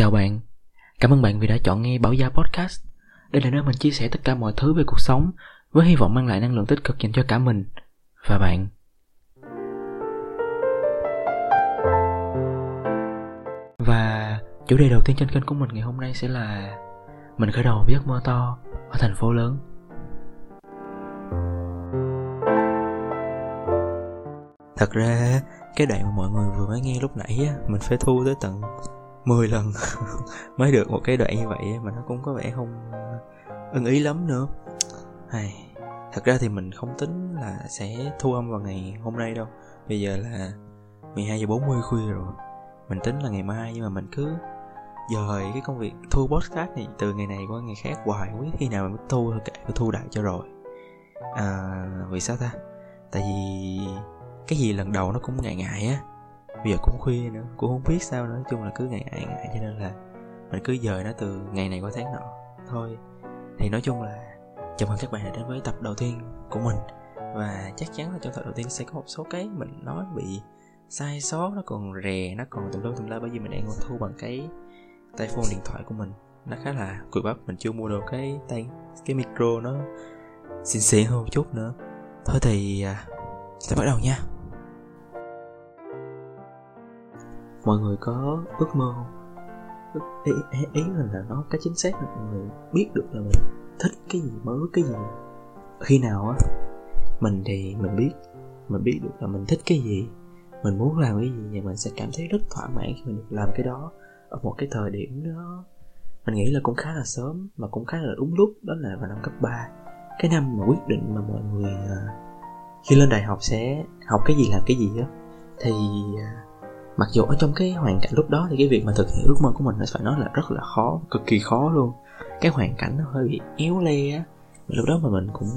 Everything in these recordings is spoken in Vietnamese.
Chào bạn, cảm ơn bạn vì đã chọn nghe Bảo Gia Podcast. Đây là nơi mình chia sẻ tất cả mọi thứ về cuộc sống với hy vọng mang lại năng lượng tích cực dành cho cả mình và bạn. Và chủ đề đầu tiên trên kênh của mình ngày hôm nay sẽ là mình khởi đầu một giấc mơ to ở thành phố lớn. Thật ra cái đoạn mà mọi người vừa mới nghe lúc nãy á, mình phải thu tới tận 10 lần mới được một cái đoạn như vậy mà nó cũng có vẻ không ưng ý lắm nữa. Hay, thật ra thì mình không tính là sẽ thu âm vào ngày hôm nay đâu. Bây giờ là 12 giờ 40 khuya rồi. Mình tính là ngày mai nhưng mà mình cứ dời cái công việc thu podcast này từ ngày này qua ngày khác hoài quý khi nào mình mới thu kệ thu đại cho rồi. À vì sao ta? Tại vì cái gì lần đầu nó cũng ngại ngại á bây giờ cũng khuya nữa, cũng không biết sao nữa. Nói chung là cứ ngày ngại ngại cho nên là mình cứ dời nó từ ngày này qua tháng nọ thôi. Thì nói chung là chào mừng các bạn đã đến với tập đầu tiên của mình. Và chắc chắn là trong tập đầu tiên sẽ có một số cái mình nói bị sai sót, nó còn rè, nó còn tùm lum tùm la bởi vì mình đang thu bằng cái tay phone điện thoại của mình. Nó khá là cùi bắp, mình chưa mua được cái tay, cái micro nó xịn xịn hơn một chút nữa. Thôi thì à, sẽ bắt đầu nha. Mọi người có ước mơ không? Ý, ý, ý mình là nó cái chính xác là mọi người biết được là mình thích cái gì mới cái gì. Khi nào á mình thì mình biết mình biết được là mình thích cái gì mình muốn làm cái gì thì mình sẽ cảm thấy rất thỏa mãn khi mình được làm cái đó ở một cái thời điểm đó. Mình nghĩ là cũng khá là sớm mà cũng khá là đúng lúc đó là vào năm cấp 3 cái năm mà quyết định mà mọi người à, khi lên đại học sẽ học cái gì làm cái gì á thì à, mặc dù ở trong cái hoàn cảnh lúc đó thì cái việc mà thực hiện ước mơ của mình nó phải nói là rất là khó, cực kỳ khó luôn. Cái hoàn cảnh nó hơi bị éo le á. Lúc đó mà mình cũng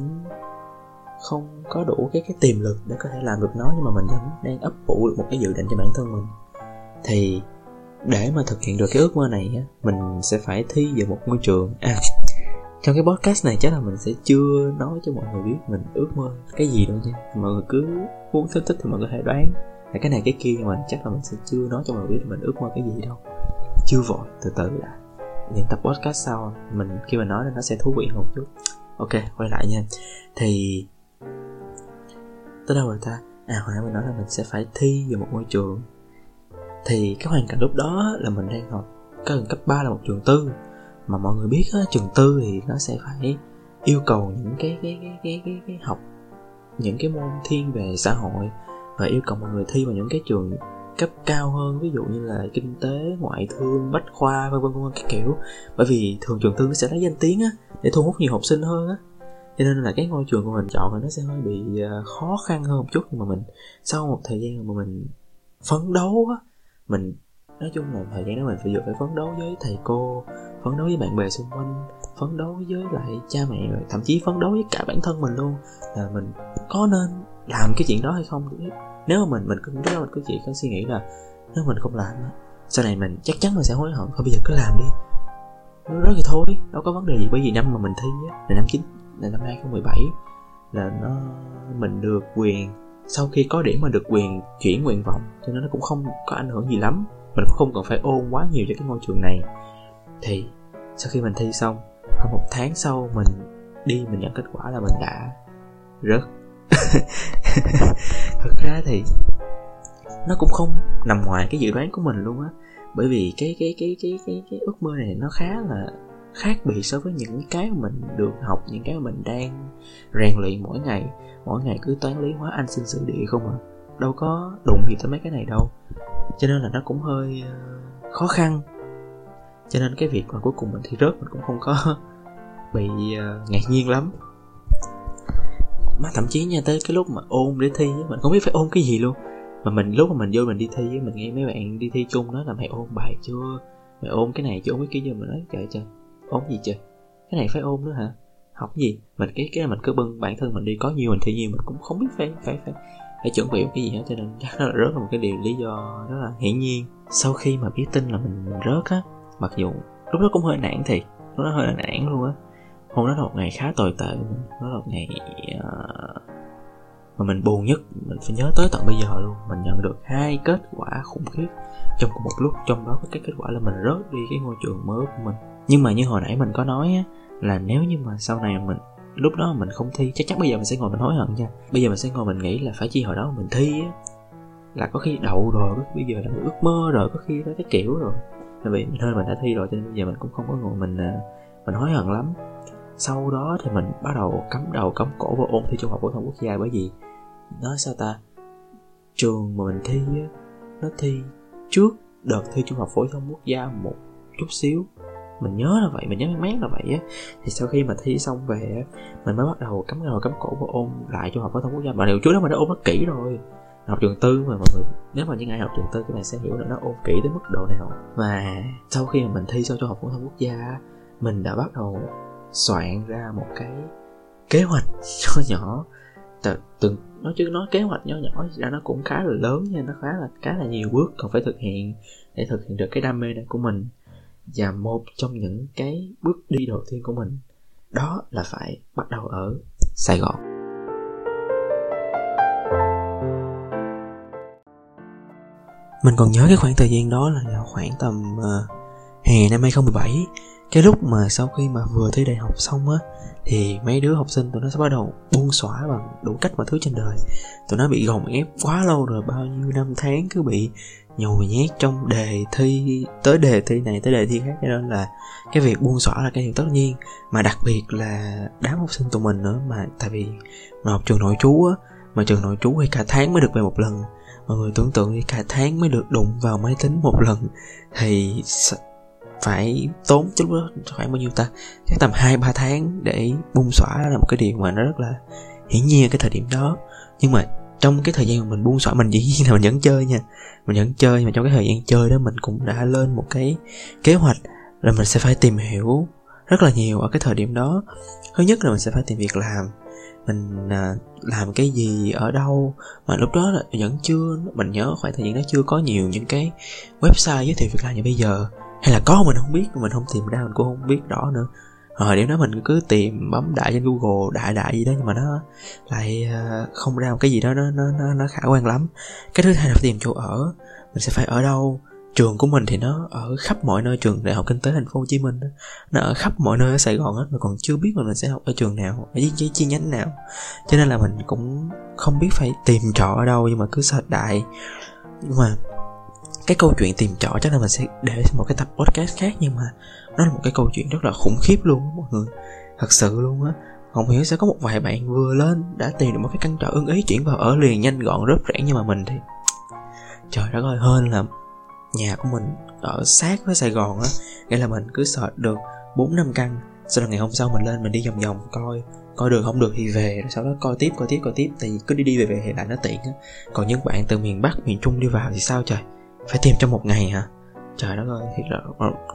không có đủ cái cái tiềm lực để có thể làm được nó, nhưng mà mình vẫn đang ấp ủ được một cái dự định cho bản thân mình. Thì để mà thực hiện được cái ước mơ này á, mình sẽ phải thi vào một ngôi trường. À trong cái podcast này chắc là mình sẽ chưa nói cho mọi người biết mình ước mơ cái gì đâu nha. Mọi người cứ muốn thích thích thì mọi người có thể đoán là cái này cái kia nhưng mà chắc là mình sẽ chưa nói cho mọi người biết mình ước mơ cái gì đâu. Chưa vội từ từ đã. Những tập podcast sau mình khi mà nói nó sẽ thú vị một chút. Ok quay lại nha. Thì tới đâu rồi ta? À hồi nãy mình nói là mình sẽ phải thi vào một ngôi trường. Thì cái hoàn cảnh lúc đó là mình đang học cái cấp 3 là một trường tư. Mà mọi người biết á, trường tư thì nó sẽ phải yêu cầu những cái cái cái cái cái, cái học những cái môn thiên về xã hội và yêu cầu mọi người thi vào những cái trường cấp cao hơn, ví dụ như là kinh tế, ngoại thương, bách khoa, vân vân vân các kiểu. Bởi vì thường trường tư nó sẽ lấy danh tiếng á, để thu hút nhiều học sinh hơn á. Cho nên là cái ngôi trường của mình chọn nó sẽ hơi bị ờ, khó khăn hơn một chút. Nhưng mà mình, sau một thời gian mà mình phấn đấu á, mình, nói chung là thời gian đó mình phải vừa phải phấn đấu với thầy cô, phấn đấu với bạn bè xung quanh, phấn đấu với lại cha mẹ thậm chí phấn đấu với cả bản thân mình luôn. Là mình có nên làm cái chuyện đó hay không nếu mà mình mình cứ lúc đó mình cứ chỉ có suy nghĩ là nếu mình không làm sau này mình chắc chắn mình sẽ hối hận. Thôi, bây giờ cứ làm đi. Nó rất thì thôi, đâu có vấn đề gì. Bởi vì năm mà mình thi á, là năm chín, là năm 2017 là nó, mình được quyền, sau khi có điểm mà được quyền chuyển nguyện vọng, cho nên nó cũng không có ảnh hưởng gì lắm. Mình cũng không cần phải ôn quá nhiều cho cái ngôi trường này. Thì, sau khi mình thi xong, khoảng một tháng sau mình đi, mình nhận kết quả là mình đã rớt. thực ra thì nó cũng không nằm ngoài cái dự đoán của mình luôn á. Bởi vì cái cái cái cái cái cái ước mơ này nó khá là khác biệt so với những cái mà mình được học những cái mà mình đang rèn luyện mỗi ngày. Mỗi ngày cứ toán lý hóa anh sinh sử địa không à. Đâu có đụng gì tới mấy cái này đâu. Cho nên là nó cũng hơi ờ, khó khăn. Cho nên cái việc mà cuối cùng mình thi rớt mình cũng không có bị uh, ngạc nhiên lắm mà thậm chí nha tới cái lúc mà ôn để thi mình không biết phải ôn cái gì luôn. Mà mình lúc mà mình vô mình đi thi mình nghe mấy bạn đi thi chung nói là mày ôn bài chưa? Mày ôn cái này chưa? Ôn cái kia chưa mình nói trời trời ôn gì trời? Cái này phải ôn nữa hả? Học gì? Mình cái cái mình cứ bưng bản thân mình đi có nhiều mình thi nhiều mình cũng không biết phải phải phải phải chuẩn bị cái gì hết cho nên chắc là rớt là một cái điều lý do rất là hiển nhiên. Sau khi mà biết tin là mình, mình rớt á mặc dù lúc đó cũng hơi nản thì lúc đó hơi nản luôn á hôm đó là một ngày khá tồi tệ. Nó là một ngày uh, mà mình buồn nhất. Mình phải nhớ tới tận bây giờ luôn. Mình nhận được hai kết quả khủng khiếp trong cùng một lúc. Trong đó có cái kết quả là mình rớt đi cái ngôi trường mới của mình. Nhưng mà như hồi nãy mình có nói á là nếu như mà sau này mình lúc đó mình không thi chắc chắn bây giờ mình sẽ ngồi mình hối hận nha. Bây giờ mình sẽ ngồi mình nghĩ là phải chi hồi đó mình thi á là có khi đậu rồi bây giờ là ước mơ rồi có khi đó cái kiểu rồi. Tại vì mình mình đã thi rồi cho nên bây giờ mình cũng không có ngồi mình ờ, mình hối hận lắm sau đó thì mình bắt đầu cắm đầu, cắm cổ vào ôn thi trung học phổ thông quốc gia bởi vì nói sao ta? Trường mà mình thi á, nó thi trước đợt thi trung học phổ thông quốc gia một chút xíu. Mình nhớ là vậy, mình nhớ mát là vậy á. Thì sau khi mà thi xong về mình mới bắt đầu cắm đầu, cắm cổ và ôn lại trung học phổ thông quốc gia. Mà điều trước đó mình đã ôn rất kỹ rồi. Học trường tư mà mọi người, nếu mà những ai học trường tư các bạn sẽ hiểu là nó ôn kỹ tới mức độ nào. Và sau khi mà mình thi xong trung học phổ thông quốc gia mình đã bắt đầu soạn ra một cái kế hoạch nhỏ nhỏ. Từng nói chứ nói kế hoạch nhỏ nhỏ ra nó cũng khá là lớn nha nó khá là khá là nhiều bước cần phải thực hiện để thực hiện được cái đam mê này của mình. Và một trong những cái bước đi đầu tiên của mình đó là phải bắt đầu ở sài gòn. Mình còn nhớ cái khoảng thời gian đó là khoảng tầm uh, hè năm 2017 cái lúc mà sau khi mà vừa thi đại học xong á, thì mấy đứa học sinh tụi nó sẽ bắt đầu buông xóa bằng đủ cách mọi thứ trên đời. Tụi nó bị gồng ép quá lâu rồi, bao nhiêu năm tháng cứ bị nhồi nhét trong đề thi, tới đề thi này, tới đề thi khác. Cho nên là cái việc buông xõa là cái điều tất nhiên. Mà đặc biệt là đám học sinh tụi mình nữa, mà tại vì mà học trường nội trú á, mà trường nội trú thì cả tháng mới được về một lần. Mọi người tưởng tượng đi, cả tháng mới được đụng vào máy tính một lần, thì phải tốn chút đó khoảng bao nhiêu ta? Chắc tầm hai ba tháng để bung xõa là một cái điều mà nó rất là hiển nhiên cái thời điểm đó. Nhưng mà trong cái thời gian mà mình buông xõa mình dĩ nhiên là mình vẫn chơi nha. Mình vẫn chơi mà trong cái thời gian chơi đó mình cũng đã lên một cái kế hoạch là mình sẽ phải tìm hiểu rất là nhiều ở cái thời điểm đó. Thứ nhất là mình sẽ phải tìm việc làm. Mình à, làm cái gì ở đâu mà lúc đó là vẫn chưa mình nhớ khoảng thời gian đó chưa có nhiều những cái website giới thiệu việc làm như bây giờ hay là có mình không biết mình không tìm ra mình cũng không biết rõ nữa. Hồi điểm đó mình cứ tìm bấm đại trên google đại đại gì đó nhưng mà nó lại ờ, không ra một cái gì đó nó nó nó, nó khả quan lắm. Cái thứ hai là phải tìm chỗ ở. Mình sẽ phải ở đâu? Trường của mình thì nó ở khắp mọi nơi trường đại học kinh tế thành phố hồ chí minh đó. nó ở khắp mọi nơi ở sài gòn hết mà còn chưa biết là mình sẽ học ở trường nào ở chi, chi nhánh nào. Cho nên là mình cũng không biết phải tìm trọ ở đâu nhưng mà cứ search đại. Nhưng mà cái câu chuyện tìm trọ chắc là mình sẽ để một cái tập podcast khác nhưng mà nó là một cái câu chuyện rất là khủng khiếp luôn đó, mọi người. Thật sự luôn á. Không hiểu sẽ có một vài bạn vừa lên đã tìm được một cái căn trọ ưng ý chuyển vào ở liền nhanh gọn rất rẻ nhưng mà mình thì trời đất ơi hơn là nhà của mình ở sát với Sài Gòn á. Nghĩa là mình cứ sợ được bốn năm căn sau đó ngày hôm sau mình lên mình đi vòng vòng coi coi được không được thì về rồi sau đó coi tiếp coi tiếp coi tiếp tại vì cứ đi đi về về thì lại nó tiện á. Còn những bạn từ miền bắc miền trung đi vào thì sao trời? Phải tìm trong một ngày hả? Trời đất ơi thiệt là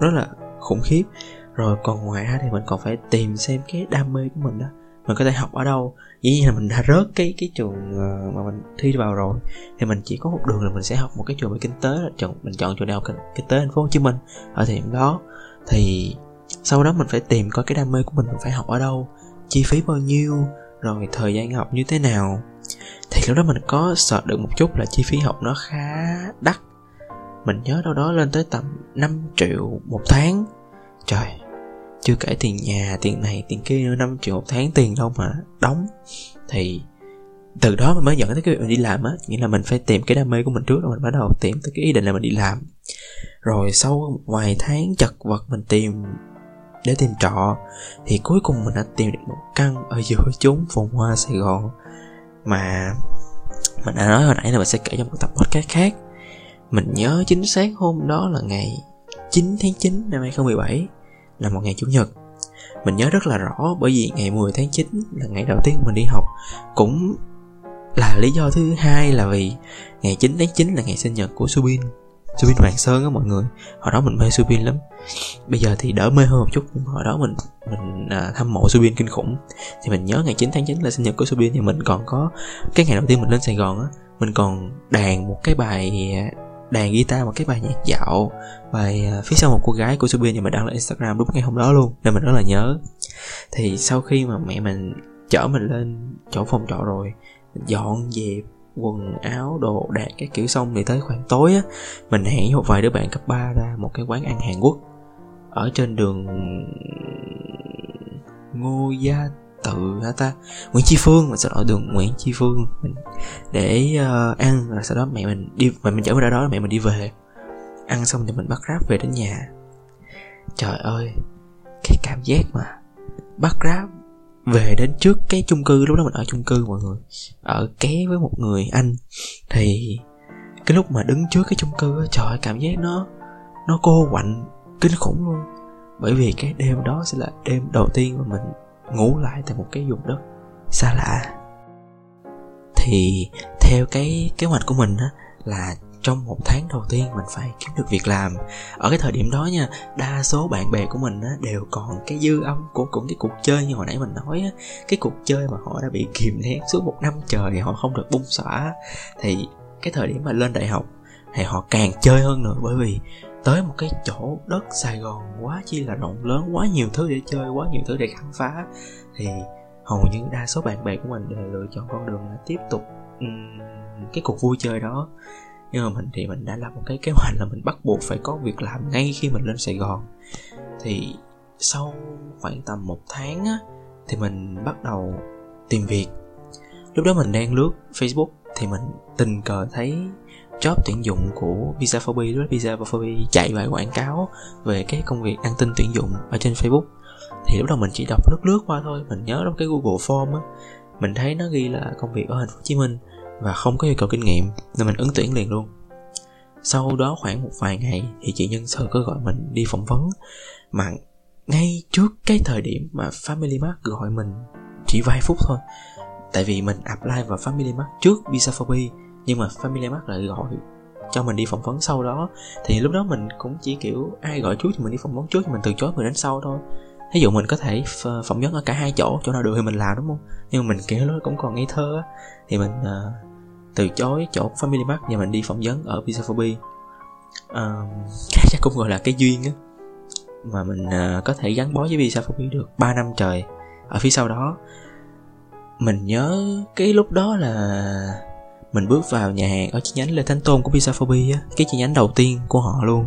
rất là khủng khiếp. Rồi còn ngoài ra thì mình còn phải tìm xem cái đam mê của mình đó. Mình có thể học ở đâu? Dĩ nhiên là mình đã rớt cái cái trường ờ, mà mình thi vào rồi. Thì mình chỉ có một đường là mình sẽ học một cái trường về kinh tế là chọn mình chọn trường đại học kinh, kinh tế thành phố Hồ Chí Minh ở thời điểm đó. Thì sau đó mình phải tìm coi cái đam mê của mình mình phải học ở đâu chi phí bao nhiêu rồi thời gian học như thế nào. Thì lúc đó mình có sợ được một chút là chi phí học nó khá đắt mình nhớ đâu đó lên tới tầm 5 triệu một tháng. Trời, chưa kể tiền nhà, tiền này, tiền kia nữa 5 triệu một tháng tiền đâu mà đóng. Thì từ đó mình mới dẫn tới cái việc mình đi làm á, nghĩa là mình phải tìm cái đam mê của mình trước rồi mình bắt đầu tìm tới cái ý định là mình đi làm. Rồi sau một vài tháng chật vật mình tìm, để tìm trọ, thì cuối cùng mình đã tìm được một căn ở giữa chốn phồn hoa sài gòn. Mà mình đã nói hồi nãy là mình sẽ kể trong một tập podcast khác mình nhớ chính xác hôm đó là ngày 9 tháng 9 năm 2017 là một ngày Chủ nhật. Mình nhớ rất là rõ bởi vì ngày 10 tháng 9 là ngày đầu tiên mình đi học. Cũng là lý do thứ hai là vì ngày 9 tháng 9 là ngày sinh nhật của Subin. Subin Hoàng Sơn á mọi người Hồi đó mình mê Subin lắm. Bây giờ thì đỡ mê hơn một chút Nhưng hồi đó mình mình à, thăm mộ Subin kinh khủng. Thì mình nhớ ngày 9 tháng 9 là sinh nhật của Subin Thì mình còn có Cái ngày đầu tiên mình lên Sài Gòn á. Mình còn đàn một cái bài à, đàn guitar một cái bài nhạc dạo. Bài à, phía sau một cô gái của Subin và mình đăng lên Instagram đúng ngày hôm đó luôn, nên mình rất là nhớ. Thì sau khi mà mẹ mình chở mình lên chỗ phòng trọ rồi dọn dẹp quần áo, đồ đạc cái kiểu xong thì tới khoảng tối á, mình hẹn với một vài đứa bạn cấp 3 ra một cái quán ăn Hàn Quốc. Ở trên đường Ngô Gia Tự hả ta Nguyễn Chi Phương mình sau đó đường Nguyễn Chi Phương. Mình để uh, ăn rồi sau đó mẹ mình đi mẹ mình chở mình ra đó mẹ mình đi về. Ăn xong thì mình bắt ráp về đến nhà. Trời ơi cái cảm giác mà bắt ráp về đến trước cái chung cư lúc đó mình ở chung cư mọi người ở ké với một người anh thì cái lúc mà đứng trước cái chung cư trời ơi cảm giác nó nó cô quạnh kinh khủng luôn. Bởi vì cái đêm đó sẽ là đêm đầu tiên mà mình ngủ lại tại một cái vùng đất xa lạ thì theo cái kế hoạch của mình á là trong một tháng đầu tiên mình phải kiếm được việc làm. Ở cái thời điểm đó nha đa số bạn bè của mình á, đều còn cái dư âm của cũng cái cuộc chơi như hồi nãy mình nói á, cái cuộc chơi mà họ đã bị kìm nén suốt một năm trời họ không được bung xõa. Thì cái thời điểm mà lên đại học thì họ càng chơi hơn nữa bởi vì tới một cái chỗ đất Sài Gòn quá chi là rộng lớn quá nhiều thứ để chơi quá nhiều thứ để khám phá. Thì hầu như đa số bạn bè của mình đều lựa chọn con đường là tiếp tục um, cái cuộc vui chơi đó. Nhưng mà mình thì mình đã làm một cái kế hoạch là mình bắt buộc phải có việc làm ngay khi mình lên Sài Gòn. Thì sau khoảng tầm một tháng á thì mình bắt đầu tìm việc. Lúc đó mình đang lướt Facebook thì mình tình cờ thấy job tuyển dụng của Visa Phobi đó, Visa Phobi chạy bài quảng cáo về cái công việc ăn tin tuyển dụng ở trên Facebook. Thì lúc đầu mình chỉ đọc lướt lướt qua thôi, mình nhớ trong cái Google Form á, mình thấy nó ghi là công việc ở thành phố Hồ Chí Minh và không có yêu cầu kinh nghiệm, nên mình ứng tuyển liền luôn. Sau đó khoảng một vài ngày thì chị nhân sự có gọi mình đi phỏng vấn, mà ngay trước cái thời điểm mà Family Mart gọi mình chỉ vài phút thôi. Tại vì mình apply vào Family Mart trước Visa for B nhưng mà Family Mart lại gọi cho mình đi phỏng vấn sau đó. Thì lúc đó mình cũng chỉ kiểu ai gọi trước thì mình đi phỏng vấn trước thì mình từ chối người đến sau thôi. Ví dụ mình có thể phỏng vấn ở cả hai chỗ chỗ nào được thì mình làm đúng không? Nhưng mà mình kiểu nó cũng còn ngây thơ á. Thì mình uh, từ chối chỗ Family Mart và mình đi phỏng vấn ở Pizza phobi uh, chắc cũng gọi là cái duyên á. Mà mình uh, có thể gắn bó với Pizza phobi được 3 năm trời ở phía sau đó. Mình nhớ cái lúc đó là mình bước vào nhà hàng ở chi nhánh Lê Thánh Tôn của Pizza for á. Cái chi nhánh đầu tiên của họ luôn.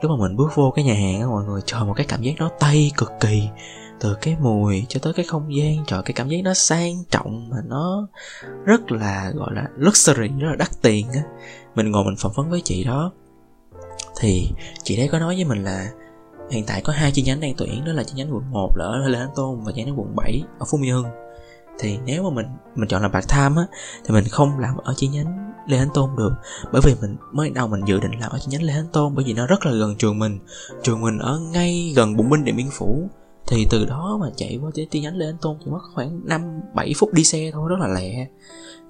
Lúc mà mình bước vô cái nhà hàng á, mọi người trời một cái cảm giác nó tây cực kỳ. Từ cái mùi cho tới cái không gian, trời, cái cảm giác nó sang trọng mà nó rất là, gọi là, luxury, rất là đắt tiền á. Mình ngồi mình phỏng vấn với chị đó. Thì chị đấy có nói với mình là hiện tại có hai chi nhánh đang tuyển, đó là chi nhánh quận 1 là ở Lê Thánh Tôn và chi nhánh quận 7 ở Phú Mỹ Hưng thì nếu mà mình mình chọn làm part time á, thì mình không làm ở chi nhánh Lê Thánh Tôn được bởi vì mình, mới đầu mình dự định làm ở chi nhánh Lê Thánh Tôn bởi vì nó rất là gần trường mình trường mình ở ngay gần bụng binh điện biên phủ thì từ đó mà chạy qua tới chi nhánh Lê Thánh Tôn chỉ mất khoảng 5 7 phút đi xe thôi, rất là lẹ.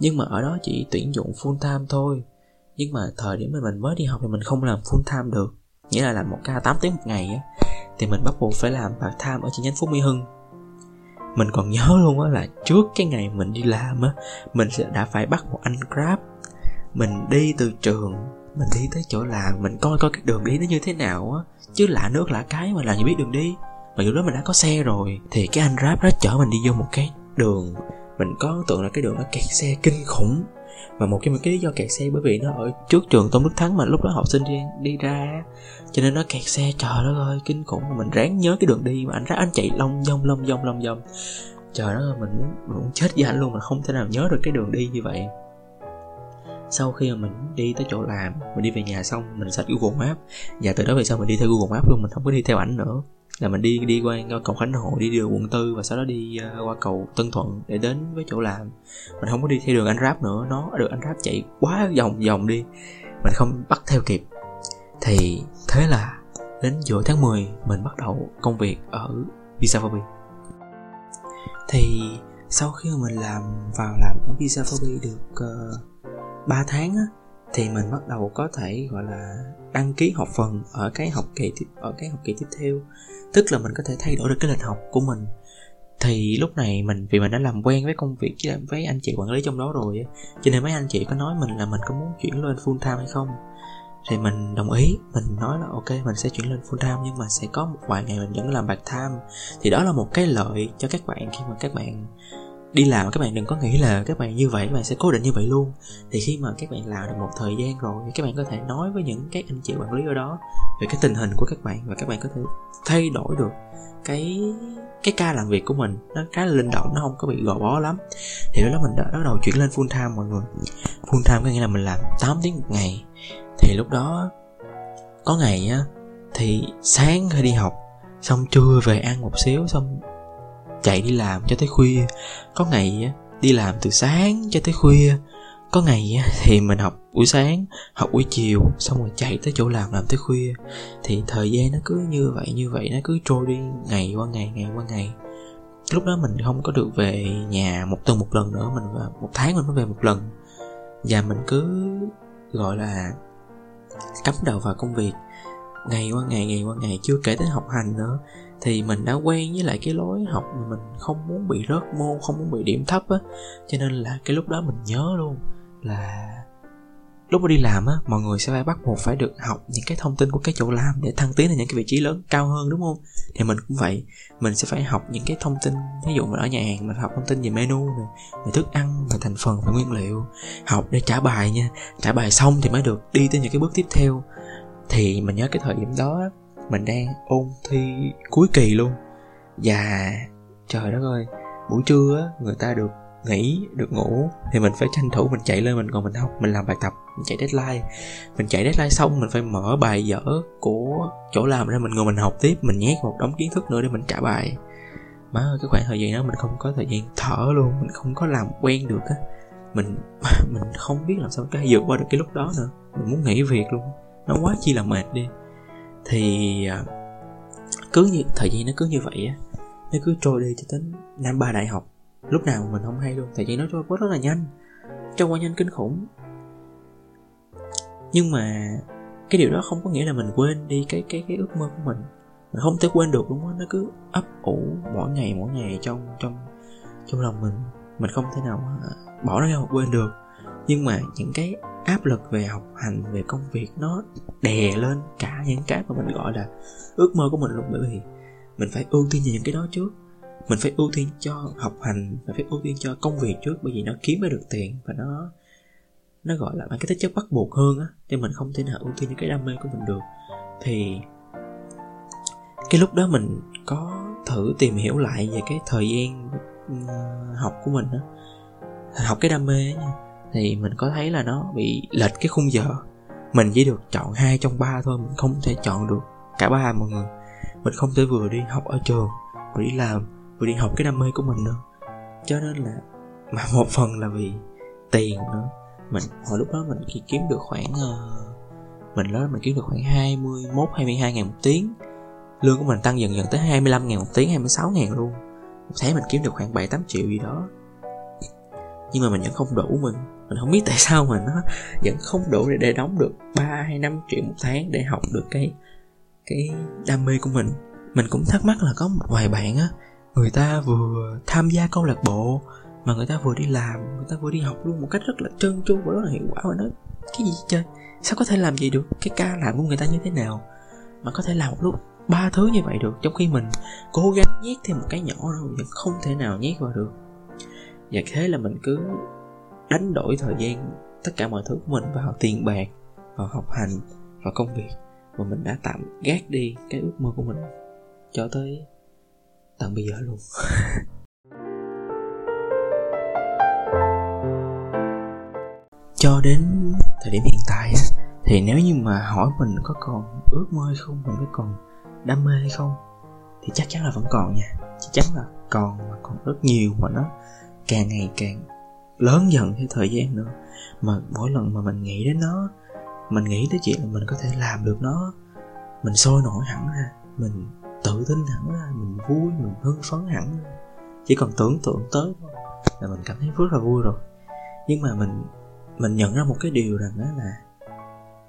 Nhưng mà ở đó chỉ tuyển dụng full time thôi. Nhưng mà thời điểm mà mình mới đi học thì mình không làm full time được. Nghĩa là làm một ca 8 tiếng một ngày á, thì mình bắt buộc phải làm part time ở chi nhánh Phú Mỹ Hưng. Mình còn nhớ luôn á là trước cái ngày mình đi làm á, mình sẽ đã phải bắt một anh Grab. Mình đi từ trường mình đi tới chỗ làm mình coi coi cái đường đi nó như thế nào á. Chứ lạ nước lạ cái mà làm gì biết đường đi. Mà lúc đó mình đã có xe rồi thì cái anh grab đó chở mình đi vô một cái đường. Mình có ấn tượng là cái đường nó kẹt xe kinh khủng và một cái một cái lý do kẹt xe bởi vì nó ở trước trường tôn đức thắng mà lúc đó học sinh đi, đi ra cho nên nó kẹt xe trời đất ơi kinh khủng. Mình ráng nhớ cái đường đi mà anh ra anh chạy long dông long dông long dông trời đất ơi mình muốn, mình muốn chết với anh luôn mà không thể nào nhớ được cái đường đi như vậy. Sau khi mà mình đi tới chỗ làm mình đi về nhà xong mình search google maps. Và từ đó về sau mình đi theo google maps luôn mình không có đi theo ảnh nữa là mình đi đi qua cầu khánh hội đi đường quận tư và sau đó đi uh, qua cầu tân thuận để đến với chỗ làm. Mình không có đi theo đường anh ráp nữa. Nó được anh ráp chạy quá vòng vòng đi. Mình không bắt theo kịp. Thì thế là đến giữa tháng 10 mình bắt đầu công việc ở Visa Phobi thì sau khi mình làm vào làm ở Visa Phobi được ờ, uh, 3 tháng á, thì mình bắt đầu có thể gọi là đăng ký học phần ở cái học kỳ tiếp ở cái học kỳ tiếp theo. Tức là mình có thể thay đổi được cái lịch học của mình. Thì lúc này mình vì mình đã làm quen với công việc với, anh chị quản lý trong đó rồi cho nên mấy anh chị có nói mình là mình có muốn chuyển lên full time hay không. Thì mình đồng ý mình nói là ok mình sẽ chuyển lên full time nhưng mà sẽ có một vài ngày mình vẫn làm part time. Thì đó là một cái lợi cho các bạn khi mà các bạn đi làm các bạn đừng có nghĩ là các bạn như vậy, các bạn sẽ cố định như vậy luôn. Thì khi mà các bạn làm được một thời gian rồi thì các bạn có thể nói với những các anh chị quản lý ở đó về cái tình hình của các bạn và các bạn có thể thay đổi được cái cái ca làm việc của mình. Nó khá là linh động, nó không có bị gò bó lắm. Thì lúc đó mình đã bắt đầu chuyển lên full time mọi người. Full time có nghĩa là mình làm 8 tiếng một ngày. Thì lúc đó có ngày á, thì sáng phải đi học, xong trưa về ăn một xíu, xong chạy đi làm cho tới khuya. Có ngày đi làm từ sáng cho tới khuya. Có ngày thì mình học buổi sáng, học buổi chiều, xong rồi chạy tới chỗ làm làm tới khuya. Thì thời gian nó cứ như vậy như vậy, nó cứ trôi đi ngày qua ngày ngày qua ngày. Lúc đó mình không có được về nhà một tuần một lần nữa, mình một tháng mình mới về một lần. Và mình cứ, gọi là, cắm đầu vào công việc ngày qua ngày ngày qua ngày chưa kể tới học hành nữa. Thì mình đã quen với lại cái lối học mà mình không muốn bị rớt môn không muốn bị điểm thấp á. Cho nên là cái lúc đó mình nhớ luôn là lúc mà đi làm á mọi người sẽ phải bắt buộc phải được học những cái thông tin của cái chỗ làm để thăng tiến lên những cái vị trí lớn cao hơn đúng không? Thì mình cũng vậy mình sẽ phải học những cái thông tin ví dụ mình ở nhà hàng mình học thông tin về menu này, về thức ăn về thành phần về nguyên liệu. Học để trả bài nha trả bài xong thì mới được đi tới những cái bước tiếp theo thì mình nhớ cái thời điểm đó, mình đang ôn thi cuối kỳ luôn. Và, trời đất ơi, buổi trưa người ta được nghỉ, được ngủ, thì mình phải tranh thủ mình chạy lên mình còn mình học, mình làm bài tập, mình chạy deadline. Mình chạy deadline xong, mình phải mở bài dở của chỗ làm ra, mình ngồi mình học tiếp, mình nhét một đống kiến thức nữa để mình trả bài. Má ơi, cái khoảng thời gian đó mình không có thời gian thở luôn, mình không có làm quen được á. Mình mình không biết làm sao cái vượt qua được cái lúc đó nữa. Mình muốn nghỉ việc luôn nó quá chi là mệt đi. Thì à, cứ như, thời gian nó cứ như vậy á, nó cứ trôi đi cho đến năm ba đại học. Lúc nào mình không hay luôn, thời gian nó trôi quá rất là nhanh, trôi qua nhanh kinh khủng. Nhưng mà cái điều đó không có nghĩa là mình quên đi cái cái cái ước mơ của mình. Mình không thể quên được đúng không nó cứ ấp ủ mỗi ngày mỗi ngày trong trong trong lòng mình. Mình không thể nào bỏ nó ra hoặc quên được. Nhưng mà những cái áp lực về học hành, về công việc nó đè lên cả những cái mà mình gọi là ước mơ của mình luôn. Bởi vì mình phải ưu tiên những cái đó trước. Mình phải ưu tiên cho học hành và phải ưu tiên cho công việc trước, bởi vì nó kiếm ra được tiền và nó nó gọi là cái tính chất bắt buộc hơn á cho mình không thể nào ưu tiên những cái đam mê của mình được. Thì cái lúc đó mình có thử tìm hiểu lại về cái thời gian ừ, học của mình á. Học cái đam mê nha thì mình có thấy là nó bị lệch cái khung giờ. Mình chỉ được chọn hai trong ba thôi mình không thể chọn được cả ba mọi người. Mình không thể vừa đi học ở trường vừa đi làm vừa đi học cái đam mê của mình nữa. Cho nên là mà một phần là vì tiền nữa. Mình hồi lúc đó mình chỉ kiếm được khoảng uh, mình nói mình kiếm được khoảng 21 22 ngàn một tiếng. Lương của mình tăng dần dần tới 25 ngàn một tiếng 26 ngàn luôn. Một tháng mình kiếm được khoảng 7 8 triệu gì đó nhưng mà mình vẫn không đủ mình mình không biết tại sao mà nó vẫn không đủ để, để đóng được ba hay năm triệu một tháng để học được cái cái đam mê của mình. Mình cũng thắc mắc là có một vài bạn á người ta vừa tham gia câu lạc bộ mà người ta vừa đi làm người ta vừa đi học luôn một cách rất là trơn tru và rất là hiệu quả và nói cái gì chơi sao có thể làm gì được? Cái ca làm của người ta như thế nào mà có thể làm một lúc ba thứ như vậy được? Trong khi mình cố gắng nhét thêm một cái nhỏ rồi vẫn không thể nào nhét vào được và thế là mình cứ đánh đổi thời gian tất cả mọi thứ của mình vào tiền bạc, vào học hành, vào công việc. Mà mình đã tạm gác đi cái ước mơ của mình cho tới tận bây giờ luôn. Cho đến thời điểm hiện tại thì nếu như mà hỏi mình có còn ước mơ hay không, mình có còn đam mê hay không, thì chắc chắn là vẫn còn nha. Chắc chắn là còn mà còn rất nhiều mà nó càng ngày càng lớn dần theo thời gian nữa. Mà mỗi lần mà mình nghĩ đến nó, mình nghĩ tới chuyện là mình có thể làm được nó, mình sôi nổi hẳn ra, mình tự tin hẳn ra, mình vui, mình hưng phấn hẳn ra. Chỉ còn tưởng tượng tới thôi là mình cảm thấy rất là vui rồi. Nhưng mà mình mình nhận ra một cái điều rằng đó là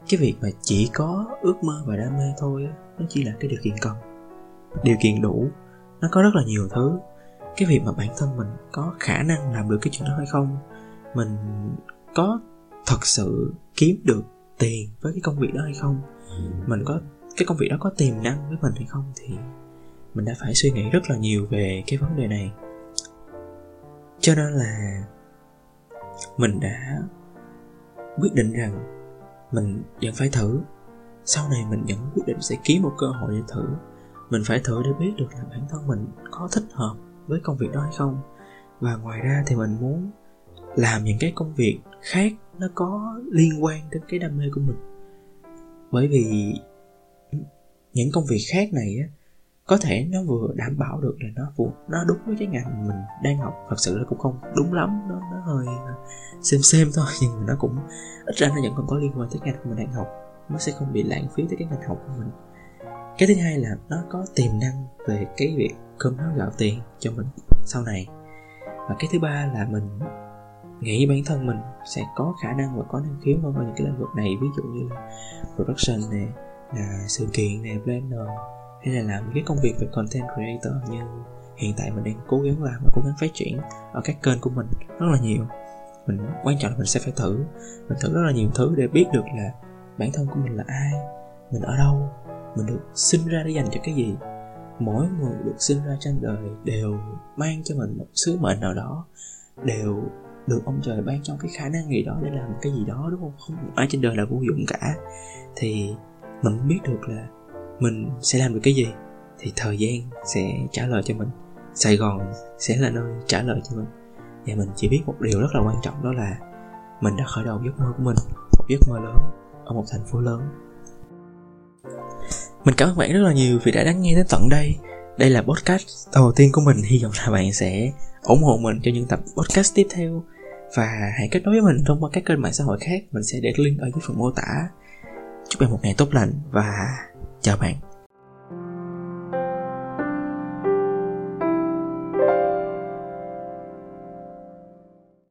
cái việc mà chỉ có ước mơ và đam mê thôi nó chỉ là cái điều kiện cần. Điều kiện đủ, nó có rất là nhiều thứ cái việc mà bản thân mình có khả năng làm được cái chuyện đó hay không, mình có thật sự kiếm được tiền với cái công việc đó hay không, mình có, cái công việc đó có tiềm năng với mình hay không thì mình đã phải suy nghĩ rất là nhiều về cái vấn đề này. Cho nên là mình đã quyết định rằng mình vẫn phải thử. Sau này mình vẫn quyết định sẽ kiếm một cơ hội để thử. Mình phải thử để biết được là bản thân mình có thích hợp với công việc đó hay không. Và ngoài ra thì mình muốn làm những cái công việc khác nó có liên quan đến cái đam mê của mình. Bởi vì những công việc khác này á, có thể nó vừa đảm bảo được là nó phù, nó đúng với cái ngành mình đang học. Thật sự là cũng không đúng lắm, nó nó hơi xem xem thôi, nhưng mà nó cũng, ít ra nó vẫn còn có liên quan tới ngành mình đang học. Nó sẽ không bị lãng phí tới cái ngành học của mình cái thứ hai là nó có tiềm năng về cái việc cơm áo gạo tiền cho mình sau này. Và cái thứ ba là mình nghĩ bản thân mình sẽ có khả năng và có năng khiếu hơn vào những cái lĩnh vực này. Ví dụ như là production nè, là sự kiện nè, planner, hay là làm những cái công việc về content creator. Như hiện tại mình đang cố gắng làm và cố gắng phát triển ở các kênh của mình rất là nhiều. Mình quan trọng là mình sẽ phải thử. Mình thử rất là nhiều thứ để biết được là bản thân của mình là ai, mình ở đâu mình được sinh ra để dành cho cái gì. Mỗi người được sinh ra trên đời đều mang cho mình một sứ mệnh nào đó, đều được ông trời ban cho cái khả năng gì đó để làm cái gì đó, đúng không? Không ai trên đời là vô dụng cả. Thì mình biết được là mình sẽ làm được cái gì, thì thời gian sẽ trả lời cho mình. Sài gòn sẽ là nơi trả lời cho mình. Và mình chỉ biết một điều rất là quan trọng, đó là mình đã khởi đầu giấc mơ của mình, một giấc mơ lớn ở một thành phố lớn mình cảm ơn bạn rất là nhiều vì đã lắng nghe đến tận đây. Đây là podcast đầu tiên của mình. Hy vọng là bạn sẽ ủng hộ mình cho những tập podcast tiếp theo. Và hãy kết nối với mình thông qua các kênh mạng xã hội khác. Mình sẽ để link ở dưới phần mô tả. Chúc bạn một ngày tốt lành và chào bạn.